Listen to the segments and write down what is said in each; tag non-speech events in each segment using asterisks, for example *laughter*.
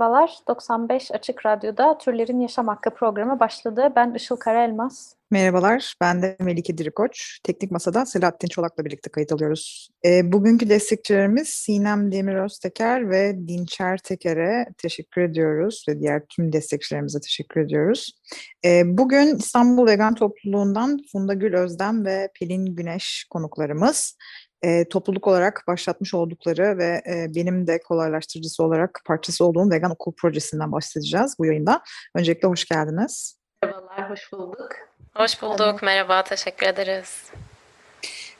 Merhabalar, 95 Açık Radyo'da Türlerin Yaşam Hakkı programı başladı. Ben Işıl Karaelmaz. Merhabalar, ben de Melike Dirikoç. Teknik Masa'da Selahattin Çolak'la birlikte kayıt alıyoruz. E, bugünkü destekçilerimiz Sinem Demir Özteker ve Dinçer Teker'e teşekkür ediyoruz ve diğer tüm destekçilerimize teşekkür ediyoruz. E, bugün İstanbul Vegan Topluluğundan Funda Gül Özdem ve Pelin Güneş konuklarımız. E, topluluk olarak başlatmış oldukları ve e, benim de kolaylaştırıcısı olarak parçası olduğum Vegan Okul Projesi'nden bahsedeceğiz bu yayında. Öncelikle hoş geldiniz. Merhabalar, hoş bulduk. Hoş bulduk, merhaba, teşekkür ederiz.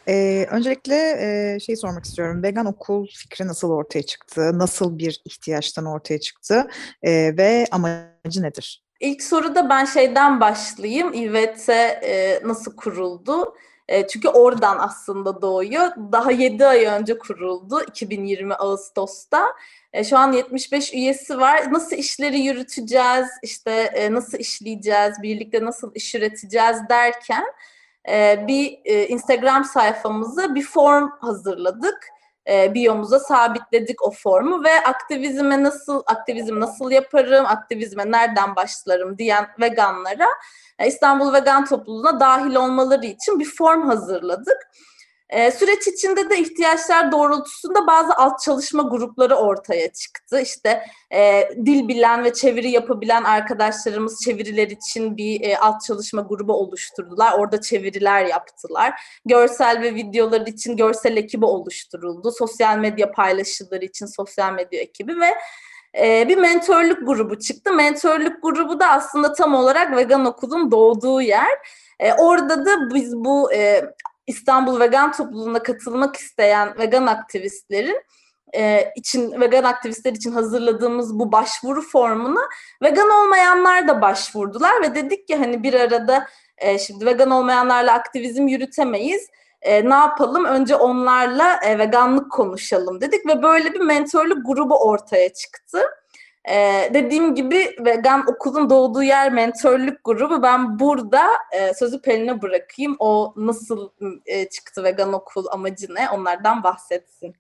Ee, öncelikle e, şey sormak istiyorum. Vegan okul fikri nasıl ortaya çıktı? Nasıl bir ihtiyaçtan ortaya çıktı? Ee, ve amacı nedir? İlk soruda ben şeyden başlayayım. İVT e, nasıl kuruldu? E, çünkü oradan aslında doğuyor. Daha 7 ay önce kuruldu, 2020 Ağustos'ta. E, şu an 75 üyesi var. Nasıl işleri yürüteceğiz, işte e, nasıl işleyeceğiz, birlikte nasıl iş üreteceğiz derken bir Instagram sayfamıza bir form hazırladık. E, biyomuza sabitledik o formu ve aktivizme nasıl aktivizm nasıl yaparım, aktivizme nereden başlarım diyen veganlara e, İstanbul Vegan Topluluğu'na dahil olmaları için bir form hazırladık. E, süreç içinde de ihtiyaçlar doğrultusunda bazı alt çalışma grupları ortaya çıktı. İşte e, dil bilen ve çeviri yapabilen arkadaşlarımız çeviriler için bir e, alt çalışma grubu oluşturdular. Orada çeviriler yaptılar. Görsel ve videolar için görsel ekibi oluşturuldu. Sosyal medya paylaşımları için sosyal medya ekibi ve e, bir mentörlük grubu çıktı. Mentörlük grubu da aslında tam olarak vegan okulun doğduğu yer. E, orada da biz bu e, İstanbul Vegan Topluluğu'na katılmak isteyen vegan aktivistlerin e, için vegan aktivistler için hazırladığımız bu başvuru formuna vegan olmayanlar da başvurdular ve dedik ki hani bir arada e, şimdi vegan olmayanlarla aktivizm yürütemeyiz. E, ne yapalım? Önce onlarla e, veganlık konuşalım dedik ve böyle bir mentörlük grubu ortaya çıktı. Ee, dediğim gibi vegan okulun doğduğu yer mentörlük grubu. Ben burada e, sözü Pelin'e bırakayım. O nasıl e, çıktı vegan okul amacı ne onlardan bahsetsin.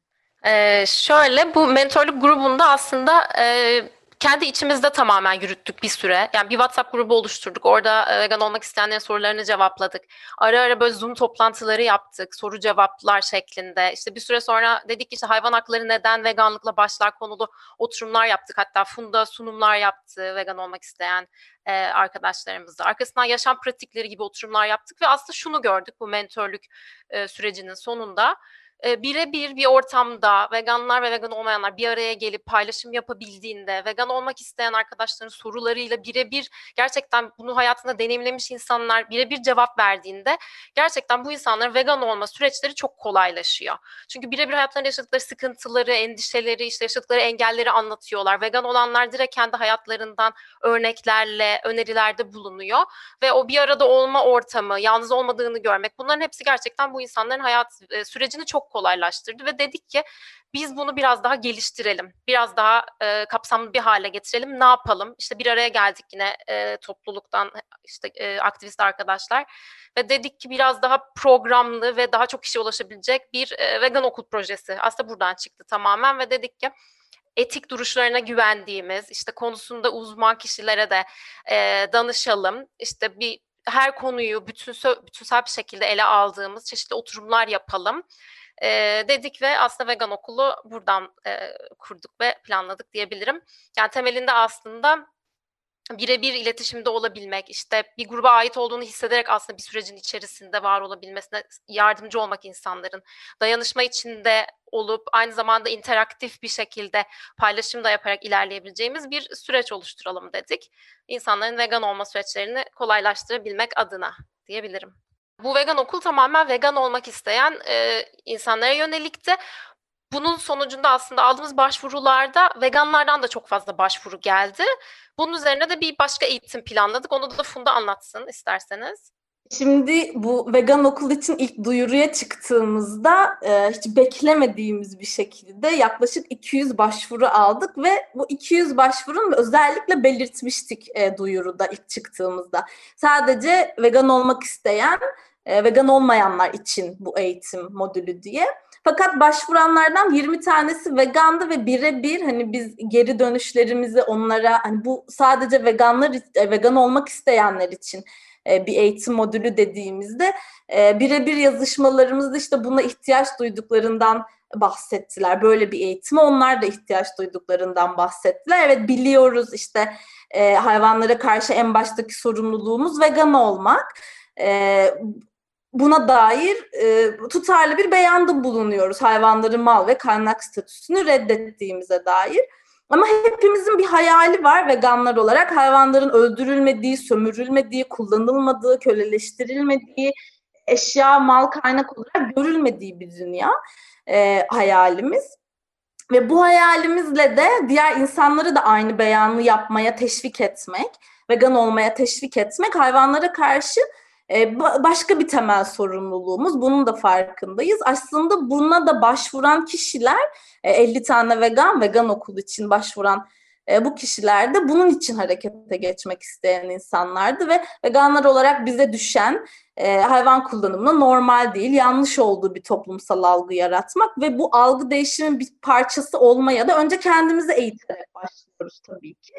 Ee, şöyle, bu mentorluk grubunda aslında e, kendi içimizde tamamen yürüttük bir süre. Yani bir WhatsApp grubu oluşturduk. Orada e, vegan olmak isteyenlerin sorularını cevapladık. Ara ara böyle Zoom toplantıları yaptık. Soru cevaplar şeklinde. İşte bir süre sonra dedik ki işte hayvan hakları neden veganlıkla başlar konulu oturumlar yaptık. Hatta Funda sunumlar yaptı vegan olmak isteyen e, arkadaşlarımızla. Arkasından yaşam pratikleri gibi oturumlar yaptık ve aslında şunu gördük bu mentörlük e, sürecinin sonunda e, birebir bir ortamda veganlar ve vegan olmayanlar bir araya gelip paylaşım yapabildiğinde, vegan olmak isteyen arkadaşların sorularıyla birebir gerçekten bunu hayatında deneyimlemiş insanlar birebir cevap verdiğinde gerçekten bu insanların vegan olma süreçleri çok kolaylaşıyor. Çünkü birebir hayatlarında yaşadıkları sıkıntıları, endişeleri, işte yaşadıkları engelleri anlatıyorlar. Vegan olanlar direkt kendi hayatlarından örneklerle, önerilerde bulunuyor ve o bir arada olma ortamı, yalnız olmadığını görmek bunların hepsi gerçekten bu insanların hayat e, sürecini çok kolaylaştırdı ve dedik ki biz bunu biraz daha geliştirelim, biraz daha e, kapsamlı bir hale getirelim. Ne yapalım? İşte bir araya geldik yine e, topluluktan işte e, aktivist arkadaşlar ve dedik ki biraz daha programlı ve daha çok kişiye ulaşabilecek bir e, vegan okul projesi. Aslında buradan çıktı tamamen ve dedik ki etik duruşlarına güvendiğimiz, işte konusunda uzman kişilere de e, danışalım. İşte bir her konuyu bütünsel, bütünsel bir şekilde ele aldığımız çeşitli oturumlar yapalım e, dedik ve aslında vegan okulu buradan e, kurduk ve planladık diyebilirim. Yani temelinde aslında birebir iletişimde olabilmek, işte bir gruba ait olduğunu hissederek aslında bir sürecin içerisinde var olabilmesine yardımcı olmak insanların, dayanışma içinde olup aynı zamanda interaktif bir şekilde paylaşım da yaparak ilerleyebileceğimiz bir süreç oluşturalım dedik. İnsanların vegan olma süreçlerini kolaylaştırabilmek adına diyebilirim. Bu vegan okul tamamen vegan olmak isteyen e, insanlara yönelikti. bunun sonucunda aslında aldığımız başvurularda veganlardan da çok fazla başvuru geldi. Bunun üzerine de bir başka eğitim planladık. Onu da Funda anlatsın isterseniz. Şimdi bu vegan okul için ilk duyuruya çıktığımızda e, hiç beklemediğimiz bir şekilde yaklaşık 200 başvuru aldık ve bu 200 başvurun özellikle belirtmiştik e, duyuruda ilk çıktığımızda. Sadece vegan olmak isteyen, e, vegan olmayanlar için bu eğitim modülü diye. Fakat başvuranlardan 20 tanesi vegandı ve birebir hani biz geri dönüşlerimizi onlara hani bu sadece veganlar e, vegan olmak isteyenler için e, bir eğitim modülü dediğimizde birebir yazışmalarımızda işte buna ihtiyaç duyduklarından bahsettiler. Böyle bir eğitime onlar da ihtiyaç duyduklarından bahsettiler. Evet biliyoruz işte hayvanlara karşı en baştaki sorumluluğumuz vegan olmak. Buna dair e, tutarlı bir beyanda bulunuyoruz. Hayvanların mal ve kaynak statüsünü reddettiğimize dair. Ama hepimizin bir hayali var veganlar olarak. Hayvanların öldürülmediği, sömürülmediği, kullanılmadığı, köleleştirilmediği, eşya, mal kaynak olarak görülmediği bir dünya e, hayalimiz. Ve bu hayalimizle de diğer insanları da aynı beyanı yapmaya teşvik etmek, vegan olmaya teşvik etmek, hayvanlara karşı başka bir temel sorumluluğumuz. Bunun da farkındayız. Aslında buna da başvuran kişiler 50 e, tane vegan, vegan okul için başvuran e, bu kişiler de bunun için harekete geçmek isteyen insanlardı ve veganlar olarak bize düşen hayvan kullanımına normal değil, yanlış olduğu bir toplumsal algı yaratmak ve bu algı değişimin bir parçası olmaya da önce kendimizi eğiterek başlıyoruz tabii ki.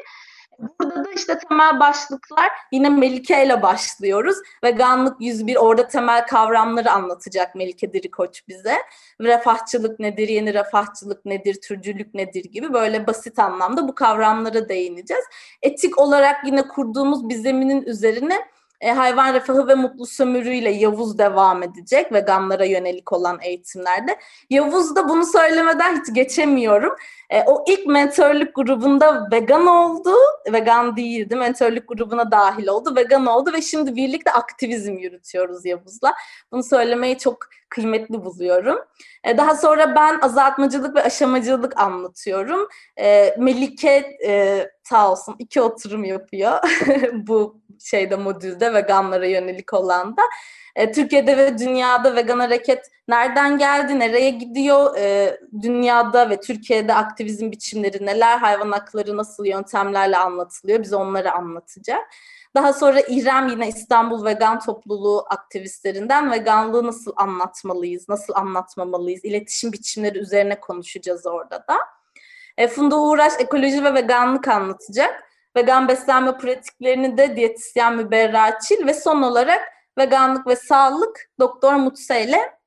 Burada da işte temel başlıklar yine Melike ile başlıyoruz. Veganlık 101 orada temel kavramları anlatacak Melike Dirikoç bize. Refahçılık nedir, yeni refahçılık nedir, türcülük nedir gibi böyle basit anlamda bu kavramlara değineceğiz. Etik olarak yine kurduğumuz bir zeminin üzerine e, hayvan refahı ve mutlu sömürüyle Yavuz devam edecek veganlara yönelik olan eğitimlerde. Yavuz da bunu söylemeden hiç geçemiyorum. E, o ilk mentörlük grubunda vegan oldu, vegan değildi, mentörlük grubuna dahil oldu, vegan oldu ve şimdi birlikte aktivizm yürütüyoruz Yavuz'la. Bunu söylemeyi çok kıymetli buluyorum. E, daha sonra ben azaltmacılık ve aşamacılık anlatıyorum. E, Melike e, sağ olsun iki oturum yapıyor *laughs* bu şeyde modülde veganlara yönelik olan da. E, Türkiye'de ve dünyada vegan hareket nereden geldi, nereye gidiyor, e, dünyada ve Türkiye'de aktivizm biçimleri neler, hayvan hakları nasıl yöntemlerle anlatılıyor, biz onları anlatacak. Daha sonra İrem yine İstanbul Vegan Topluluğu aktivistlerinden veganlığı nasıl anlatmalıyız, nasıl anlatmamalıyız, iletişim biçimleri üzerine konuşacağız orada da. E, Funda Uğraş ekoloji ve veganlık anlatacak. Vegan beslenme pratiklerini de diyetisyen Müberra Çil ve son olarak veganlık ve sağlık Doktor Mutse ile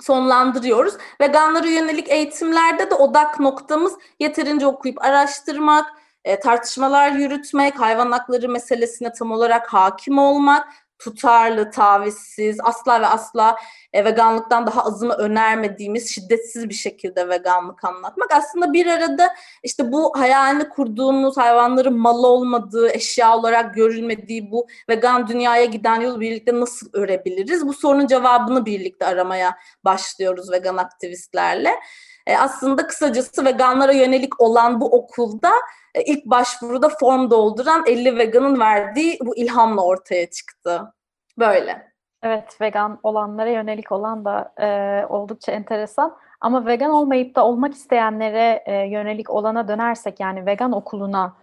sonlandırıyoruz. Veganlara yönelik eğitimlerde de odak noktamız yeterince okuyup araştırmak, e, tartışmalar yürütmek, hayvan hakları meselesine tam olarak hakim olmak, tutarlı, tavizsiz, asla ve asla e, veganlıktan daha azımı önermediğimiz şiddetsiz bir şekilde veganlık anlatmak. Aslında bir arada işte bu hayalini kurduğumuz hayvanların malı olmadığı, eşya olarak görülmediği bu vegan dünyaya giden yolu birlikte nasıl örebiliriz? Bu sorunun cevabını birlikte aramaya başlıyoruz vegan aktivistlerle. E, aslında kısacası veganlara yönelik olan bu okulda e, ilk başvuruda form dolduran 50 veganın verdiği bu ilhamla ortaya çıktı. Böyle. Evet, vegan olanlara yönelik olan da e, oldukça enteresan. Ama vegan olmayıp da olmak isteyenlere e, yönelik olana dönersek yani vegan okuluna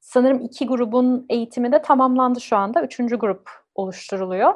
sanırım iki grubun eğitimi de tamamlandı şu anda. Üçüncü grup oluşturuluyor.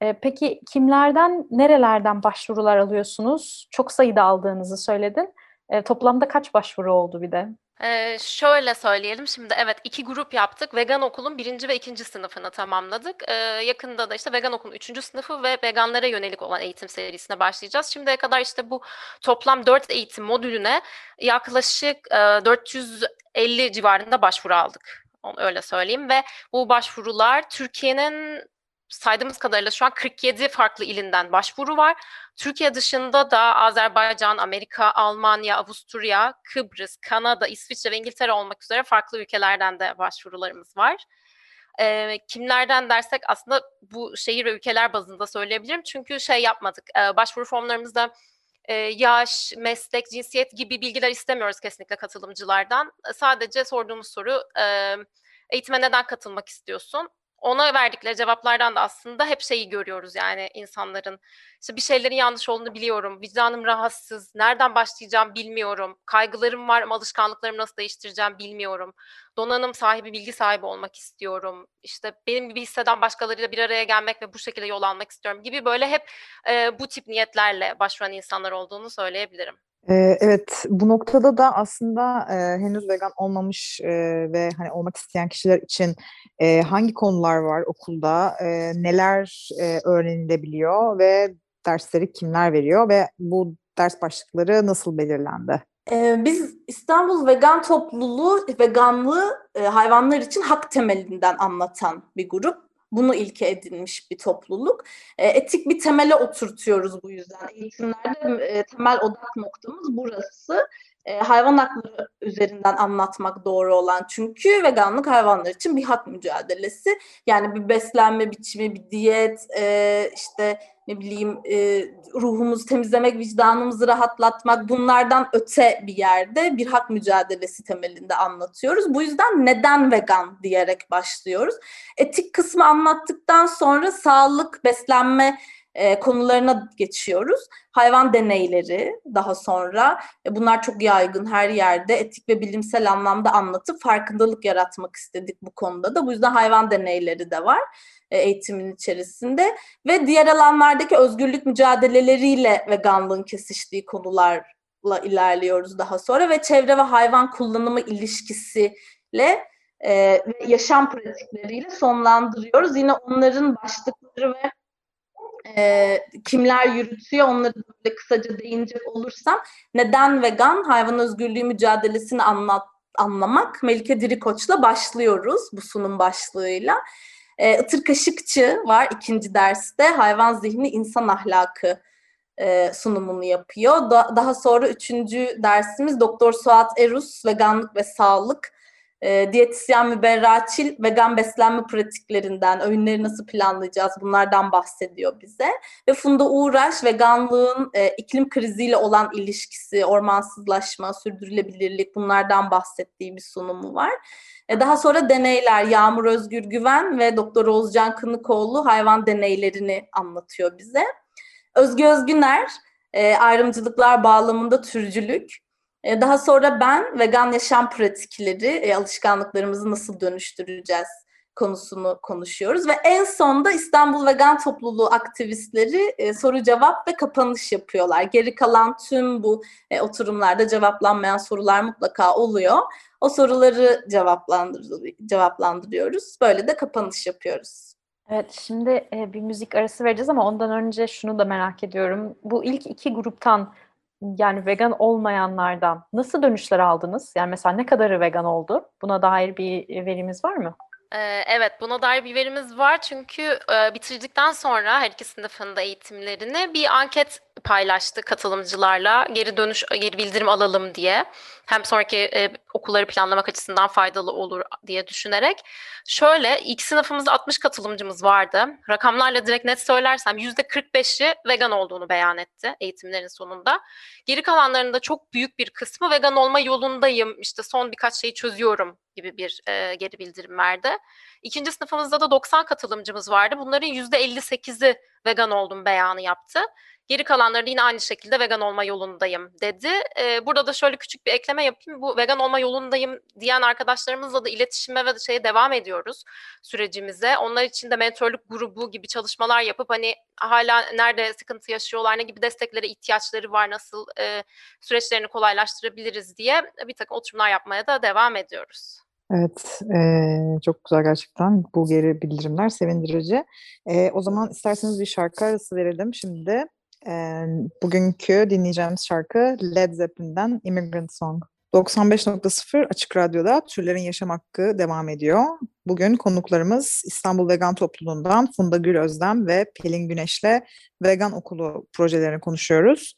E, peki kimlerden, nerelerden başvurular alıyorsunuz? Çok sayıda aldığınızı söyledin. E, toplamda kaç başvuru oldu bir de? Ee, şöyle söyleyelim şimdi evet iki grup yaptık. Vegan okulun birinci ve ikinci sınıfını tamamladık. Ee, yakında da işte vegan okulun üçüncü sınıfı ve veganlara yönelik olan eğitim serisine başlayacağız. Şimdiye kadar işte bu toplam dört eğitim modülüne yaklaşık e, 450 civarında başvuru aldık. Onu öyle söyleyeyim ve bu başvurular Türkiye'nin saydığımız kadarıyla şu an 47 farklı ilinden başvuru var. Türkiye dışında da Azerbaycan, Amerika, Almanya, Avusturya, Kıbrıs, Kanada, İsviçre ve İngiltere olmak üzere farklı ülkelerden de başvurularımız var. E, kimlerden dersek aslında bu şehir ve ülkeler bazında söyleyebilirim. Çünkü şey yapmadık, e, başvuru formlarımızda e, yaş, meslek, cinsiyet gibi bilgiler istemiyoruz kesinlikle katılımcılardan. Sadece sorduğumuz soru e, eğitime neden katılmak istiyorsun? Ona verdikleri cevaplardan da aslında hep şeyi görüyoruz yani insanların. İşte bir şeylerin yanlış olduğunu biliyorum, vicdanım rahatsız, nereden başlayacağım bilmiyorum, kaygılarım var ama alışkanlıklarımı nasıl değiştireceğim bilmiyorum. Donanım sahibi, bilgi sahibi olmak istiyorum. İşte benim gibi hisseden başkalarıyla bir araya gelmek ve bu şekilde yol almak istiyorum gibi böyle hep e, bu tip niyetlerle başvuran insanlar olduğunu söyleyebilirim. Evet, bu noktada da aslında e, henüz vegan olmamış e, ve hani olmak isteyen kişiler için e, hangi konular var okulda, e, neler e, öğrenilebiliyor ve dersleri kimler veriyor ve bu ders başlıkları nasıl belirlendi? Ee, biz İstanbul Vegan Topluluğu veganlığı e, hayvanlar için hak temelinden anlatan bir grup bunu ilke edinmiş bir topluluk. E, etik bir temele oturtuyoruz bu yüzden. Eğitimlerde e, temel odak noktamız burası. E, hayvan hakları üzerinden anlatmak doğru olan çünkü veganlık hayvanlar için bir hak mücadelesi. Yani bir beslenme biçimi, bir diyet, e, işte ne bileyim e, ruhumuzu temizlemek, vicdanımızı rahatlatmak bunlardan öte bir yerde bir hak mücadelesi temelinde anlatıyoruz. Bu yüzden neden vegan diyerek başlıyoruz. Etik kısmı anlattıktan sonra sağlık, beslenme e, konularına geçiyoruz. Hayvan deneyleri daha sonra e, bunlar çok yaygın her yerde etik ve bilimsel anlamda anlatıp farkındalık yaratmak istedik bu konuda da. Bu yüzden hayvan deneyleri de var e, eğitimin içerisinde ve diğer alanlardaki özgürlük mücadeleleriyle veganlığın kesiştiği konularla ilerliyoruz daha sonra ve çevre ve hayvan kullanımı ilişkisiyle e, ve yaşam pratikleriyle sonlandırıyoruz. Yine onların başlıkları ve e, kimler yürütüyor onları böyle kısaca değinecek olursam neden vegan hayvan özgürlüğü mücadelesini anlat, anlamak Melike Dirikoç'la başlıyoruz bu sunum başlığıyla. E, Itır Kaşıkçı var ikinci derste hayvan zihni insan ahlakı e, sunumunu yapıyor. Da, daha sonra üçüncü dersimiz Doktor Suat Erus veganlık ve sağlık e, diyetisyen Müberra Çil vegan beslenme pratiklerinden, öğünleri nasıl planlayacağız bunlardan bahsediyor bize. Ve Funda Uğraş veganlığın e, iklim kriziyle olan ilişkisi, ormansızlaşma, sürdürülebilirlik bunlardan bahsettiği bir sunumu var. E, daha sonra deneyler Yağmur Özgür Güven ve Doktor Oğuzcan Kınıkoğlu hayvan deneylerini anlatıyor bize. Özgü Özgüner e, ayrımcılıklar bağlamında türcülük, daha sonra ben vegan yaşam pratikleri, e, alışkanlıklarımızı nasıl dönüştüreceğiz konusunu konuşuyoruz ve en sonda İstanbul Vegan Topluluğu aktivistleri e, soru cevap ve kapanış yapıyorlar. Geri kalan tüm bu e, oturumlarda cevaplanmayan sorular mutlaka oluyor. O soruları cevaplandır cevaplandırıyoruz. Böyle de kapanış yapıyoruz. Evet, şimdi e, bir müzik arası vereceğiz ama ondan önce şunu da merak ediyorum. Bu ilk iki gruptan yani vegan olmayanlardan nasıl dönüşler aldınız? Yani mesela ne kadarı vegan oldu? Buna dair bir verimiz var mı? Evet, buna dair bir verimiz var çünkü bitirdikten sonra her iki sınıfında eğitimlerini bir anket paylaştı katılımcılarla geri dönüş, geri bildirim alalım diye. Hem sonraki e, okulları planlamak açısından faydalı olur diye düşünerek. Şöyle ilk sınıfımızda 60 katılımcımız vardı. Rakamlarla direkt net söylersem %45'i vegan olduğunu beyan etti eğitimlerin sonunda. Geri kalanlarında çok büyük bir kısmı vegan olma yolundayım, işte son birkaç şeyi çözüyorum gibi bir e, geri bildirim verdi. İkinci sınıfımızda da 90 katılımcımız vardı. Bunların %58'i vegan oldum beyanı yaptı. Geri kalanları yine aynı şekilde vegan olma yolundayım dedi. Ee, burada da şöyle küçük bir ekleme yapayım. Bu vegan olma yolundayım diyen arkadaşlarımızla da iletişime ve şeye devam ediyoruz sürecimize. Onlar için de mentorluk grubu gibi çalışmalar yapıp hani hala nerede sıkıntı yaşıyorlar, ne gibi desteklere ihtiyaçları var, nasıl e, süreçlerini kolaylaştırabiliriz diye bir takım oturumlar yapmaya da devam ediyoruz. Evet, e, çok güzel gerçekten bu geri bildirimler sevindirici. E, o zaman isterseniz bir şarkı arası verelim şimdi. E, bugünkü dinleyeceğimiz şarkı Led Zeppelin'den Immigrant Song. 95.0 Açık Radyo'da Türlerin Yaşam Hakkı devam ediyor. Bugün konuklarımız İstanbul Vegan Topluluğundan Funda Gül Özlem ve Pelin Güneş'le Vegan Okulu projelerini konuşuyoruz.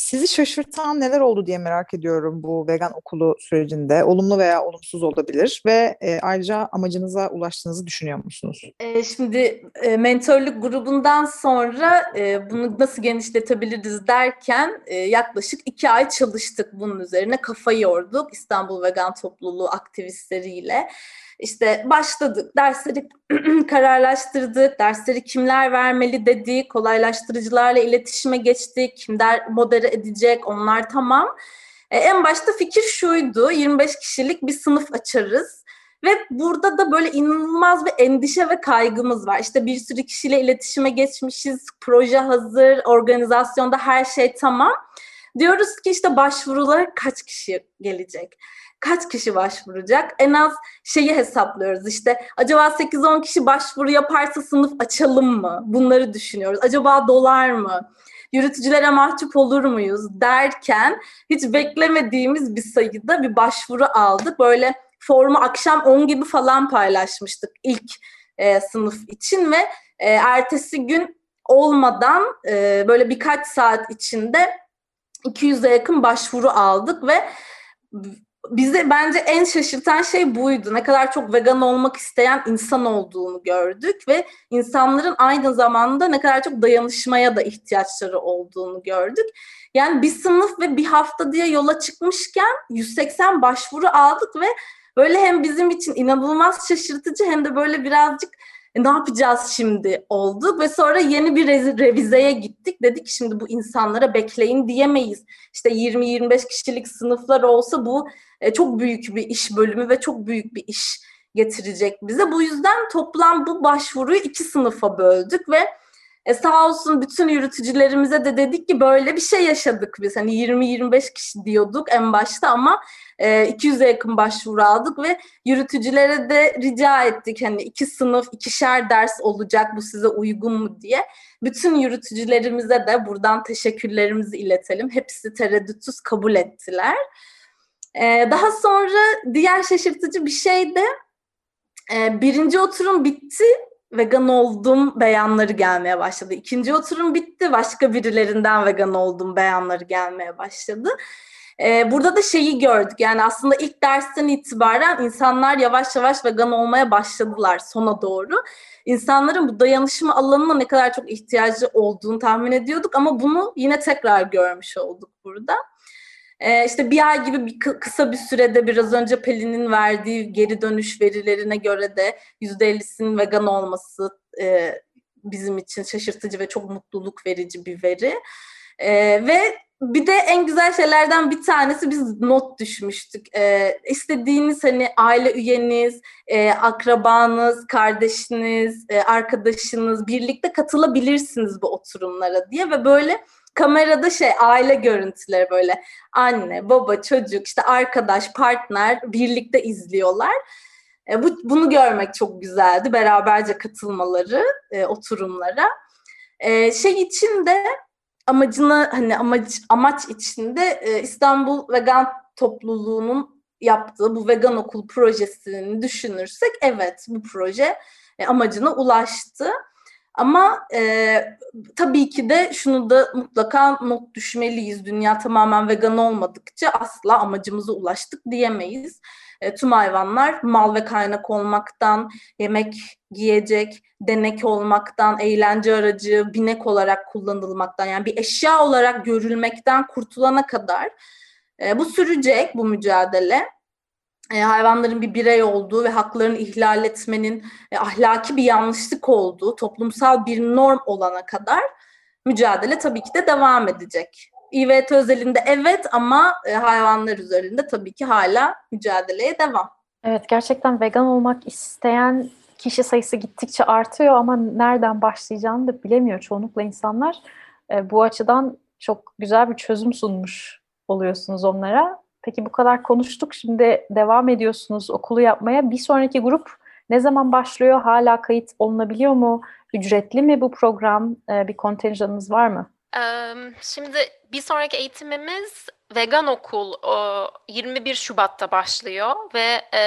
Sizi şaşırtan neler oldu diye merak ediyorum bu vegan okulu sürecinde. Olumlu veya olumsuz olabilir ve e, ayrıca amacınıza ulaştığınızı düşünüyor musunuz? E, şimdi e, mentörlük grubundan sonra e, bunu nasıl genişletebiliriz derken e, yaklaşık iki ay çalıştık bunun üzerine. Kafa yorduk İstanbul Vegan Topluluğu aktivistleriyle. İşte başladık, dersleri *clears throat* kararlaştırdık, dersleri kimler vermeli dedik, kolaylaştırıcılarla iletişime geçtik, kimler modere edecek onlar tamam. E, en başta fikir şuydu, 25 kişilik bir sınıf açarız. Ve burada da böyle inanılmaz bir endişe ve kaygımız var. İşte bir sürü kişiyle iletişime geçmişiz, proje hazır, organizasyonda her şey tamam. Diyoruz ki işte başvurular kaç kişi gelecek? Kaç kişi başvuracak? En az şeyi hesaplıyoruz işte acaba 8-10 kişi başvuru yaparsa sınıf açalım mı? Bunları düşünüyoruz. Acaba dolar mı? Yürütücülere mahcup olur muyuz derken hiç beklemediğimiz bir sayıda bir başvuru aldık. Böyle formu akşam 10 gibi falan paylaşmıştık ilk e, sınıf için ve e, ertesi gün olmadan e, böyle birkaç saat içinde 200'e yakın başvuru aldık ve bize bence en şaşırtan şey buydu. Ne kadar çok vegan olmak isteyen insan olduğunu gördük ve insanların aynı zamanda ne kadar çok dayanışmaya da ihtiyaçları olduğunu gördük. Yani bir sınıf ve bir hafta diye yola çıkmışken 180 başvuru aldık ve böyle hem bizim için inanılmaz şaşırtıcı hem de böyle birazcık e, ne yapacağız şimdi olduk ve sonra yeni bir revizeye gittik. Dedik şimdi bu insanlara bekleyin diyemeyiz. İşte 20-25 kişilik sınıflar olsa bu e, çok büyük bir iş bölümü ve çok büyük bir iş getirecek bize. Bu yüzden toplam bu başvuruyu iki sınıfa böldük ve e, sağ olsun bütün yürütücülerimize de dedik ki böyle bir şey yaşadık biz. Hani 20-25 kişi diyorduk en başta ama e, 200'e yakın başvuru aldık ve yürütücülere de rica ettik. Hani iki sınıf, ikişer ders olacak bu size uygun mu diye. Bütün yürütücülerimize de buradan teşekkürlerimizi iletelim. Hepsi tereddütsüz kabul ettiler. E, daha sonra diğer şaşırtıcı bir şey de e, birinci oturum bitti vegan oldum beyanları gelmeye başladı. İkinci oturum bitti. Başka birilerinden vegan oldum beyanları gelmeye başladı. Ee, burada da şeyi gördük. Yani aslında ilk dersten itibaren insanlar yavaş yavaş vegan olmaya başladılar sona doğru. İnsanların bu dayanışma alanına ne kadar çok ihtiyacı olduğunu tahmin ediyorduk ama bunu yine tekrar görmüş olduk burada. Ee, işte bir ay gibi bir kısa bir sürede biraz önce Pelin'in verdiği geri dönüş verilerine göre de %50'sinin vegan olması e, bizim için şaşırtıcı ve çok mutluluk verici bir veri. E, ve bir de en güzel şeylerden bir tanesi biz not düşmüştük. E, istediğiniz hani aile üyeniz, e, akrabanız, kardeşiniz, e, arkadaşınız birlikte katılabilirsiniz bu oturumlara diye ve böyle kamerada şey aile görüntüleri böyle anne, baba, çocuk, işte arkadaş, partner birlikte izliyorlar. E, bu, bunu görmek çok güzeldi. Beraberce katılmaları e, oturumlara. E, şey için de amacını hani amaç amaç içinde e, İstanbul Vegan topluluğunun yaptığı bu vegan okul projesini düşünürsek evet bu proje e, amacına ulaştı. Ama e, tabii ki de şunu da mutlaka not düşmeliyiz. Dünya tamamen vegan olmadıkça asla amacımıza ulaştık diyemeyiz. E, tüm hayvanlar mal ve kaynak olmaktan, yemek, giyecek, denek olmaktan, eğlence aracı, binek olarak kullanılmaktan yani bir eşya olarak görülmekten kurtulana kadar e, bu sürecek bu mücadele e, hayvanların bir birey olduğu ve haklarını ihlal etmenin e, ahlaki bir yanlışlık olduğu, toplumsal bir norm olana kadar mücadele tabii ki de devam edecek. İVT özelinde evet ama e, hayvanlar üzerinde tabii ki hala mücadeleye devam. Evet gerçekten vegan olmak isteyen kişi sayısı gittikçe artıyor ama nereden başlayacağını da bilemiyor çoğunlukla insanlar. E, bu açıdan çok güzel bir çözüm sunmuş oluyorsunuz onlara. Peki bu kadar konuştuk. Şimdi devam ediyorsunuz okulu yapmaya. Bir sonraki grup ne zaman başlıyor? Hala kayıt olunabiliyor mu? Ücretli mi bu program? Ee, bir kontenjanınız var mı? Şimdi bir sonraki eğitimimiz vegan okul o, 21 Şubat'ta başlıyor ve e,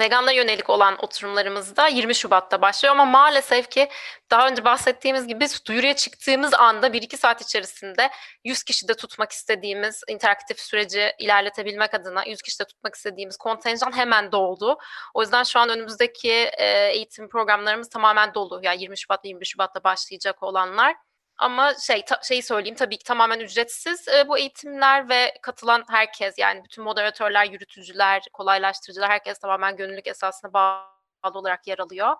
vegana yönelik olan oturumlarımız da 20 Şubat'ta başlıyor ama maalesef ki daha önce bahsettiğimiz gibi duyuruya çıktığımız anda 1-2 saat içerisinde 100 kişide tutmak istediğimiz interaktif süreci ilerletebilmek adına 100 kişide tutmak istediğimiz kontenjan hemen doldu. O yüzden şu an önümüzdeki e, eğitim programlarımız tamamen dolu. Yani 20 Şubat 21 Şubat'ta başlayacak olanlar. Ama şey ta, şeyi söyleyeyim tabii ki tamamen ücretsiz e, bu eğitimler ve katılan herkes yani bütün moderatörler, yürütücüler, kolaylaştırıcılar herkes tamamen gönüllülük esasına bağlı olarak yer alıyor.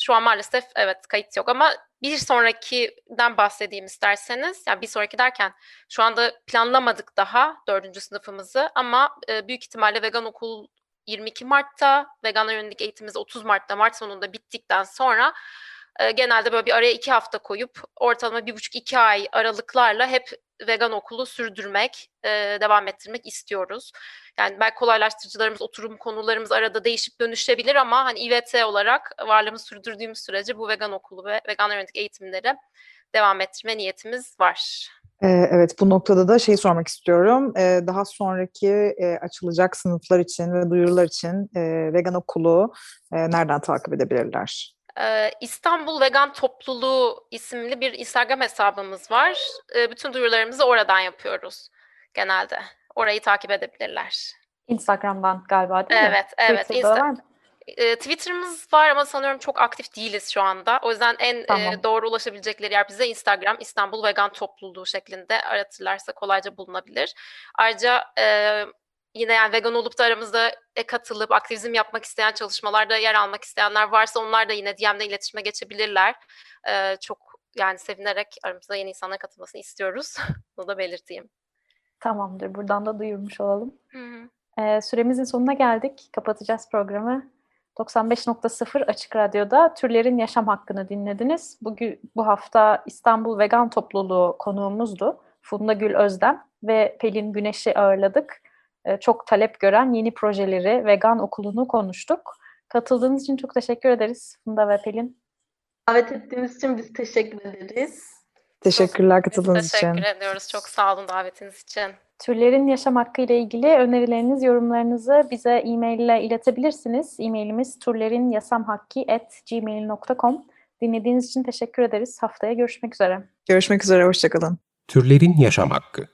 Şu an maalesef evet kayıt yok ama bir sonrakiden bahsedeyim isterseniz. Yani bir sonraki derken şu anda planlamadık daha dördüncü sınıfımızı ama e, büyük ihtimalle vegan okul 22 Mart'ta, vegana yönelik eğitimimiz 30 Mart'ta, Mart sonunda bittikten sonra e, genelde böyle bir araya iki hafta koyup ortalama bir buçuk iki ay aralıklarla hep vegan okulu sürdürmek, e, devam ettirmek istiyoruz. Yani belki kolaylaştırıcılarımız, oturum konularımız arada değişip dönüşebilir ama hani İVT olarak varlığımızı sürdürdüğümüz sürece bu vegan okulu ve vegan yönelik eğitimleri devam ettirme niyetimiz var. Evet, bu noktada da şey sormak istiyorum. Daha sonraki açılacak sınıflar için ve duyurular için vegan okulu nereden takip edebilirler? İstanbul Vegan Topluluğu isimli bir Instagram hesabımız var. Bütün duyurularımızı oradan yapıyoruz genelde. Orayı takip edebilirler. Instagram'dan galiba değil mi? Evet, evet. Insta- var mı? E, Twitter'ımız var ama sanıyorum çok aktif değiliz şu anda. O yüzden en e, Tamam. doğru ulaşabilecekleri yer bize Instagram, İstanbul Vegan Topluluğu şeklinde aratırlarsa kolayca bulunabilir. Ayrıca e, yine yani vegan olup da aramızda e, katılıp aktivizm yapmak isteyen çalışmalarda yer almak isteyenler varsa onlar da yine DM'de iletişime geçebilirler. E, çok yani sevinerek aramızda yeni insanlar katılmasını istiyoruz. *laughs* Bunu da belirteyim. Tamamdır. Buradan da duyurmuş olalım. Hı hı. Ee, süremizin sonuna geldik. Kapatacağız programı. 95.0 Açık Radyo'da Türlerin Yaşam Hakkını dinlediniz. Bugün bu hafta İstanbul Vegan Topluluğu konuğumuzdu. Funda Gül Özdem ve Pelin Güneş'i ağırladık. Ee, çok talep gören yeni projeleri Vegan Okulu'nu konuştuk. Katıldığınız için çok teşekkür ederiz Funda ve Pelin. Davet ettiğiniz için biz teşekkür ederiz. Teşekkürler katıldığınız için. teşekkür ediyoruz. Çok sağ olun davetiniz için. Türlerin yaşam hakkı ile ilgili önerileriniz, yorumlarınızı bize e-mail ile iletebilirsiniz. E-mailimiz turlerinyasamhakki.gmail.com Dinlediğiniz için teşekkür ederiz. Haftaya görüşmek üzere. Görüşmek üzere, hoşçakalın. Türlerin Yaşam Hakkı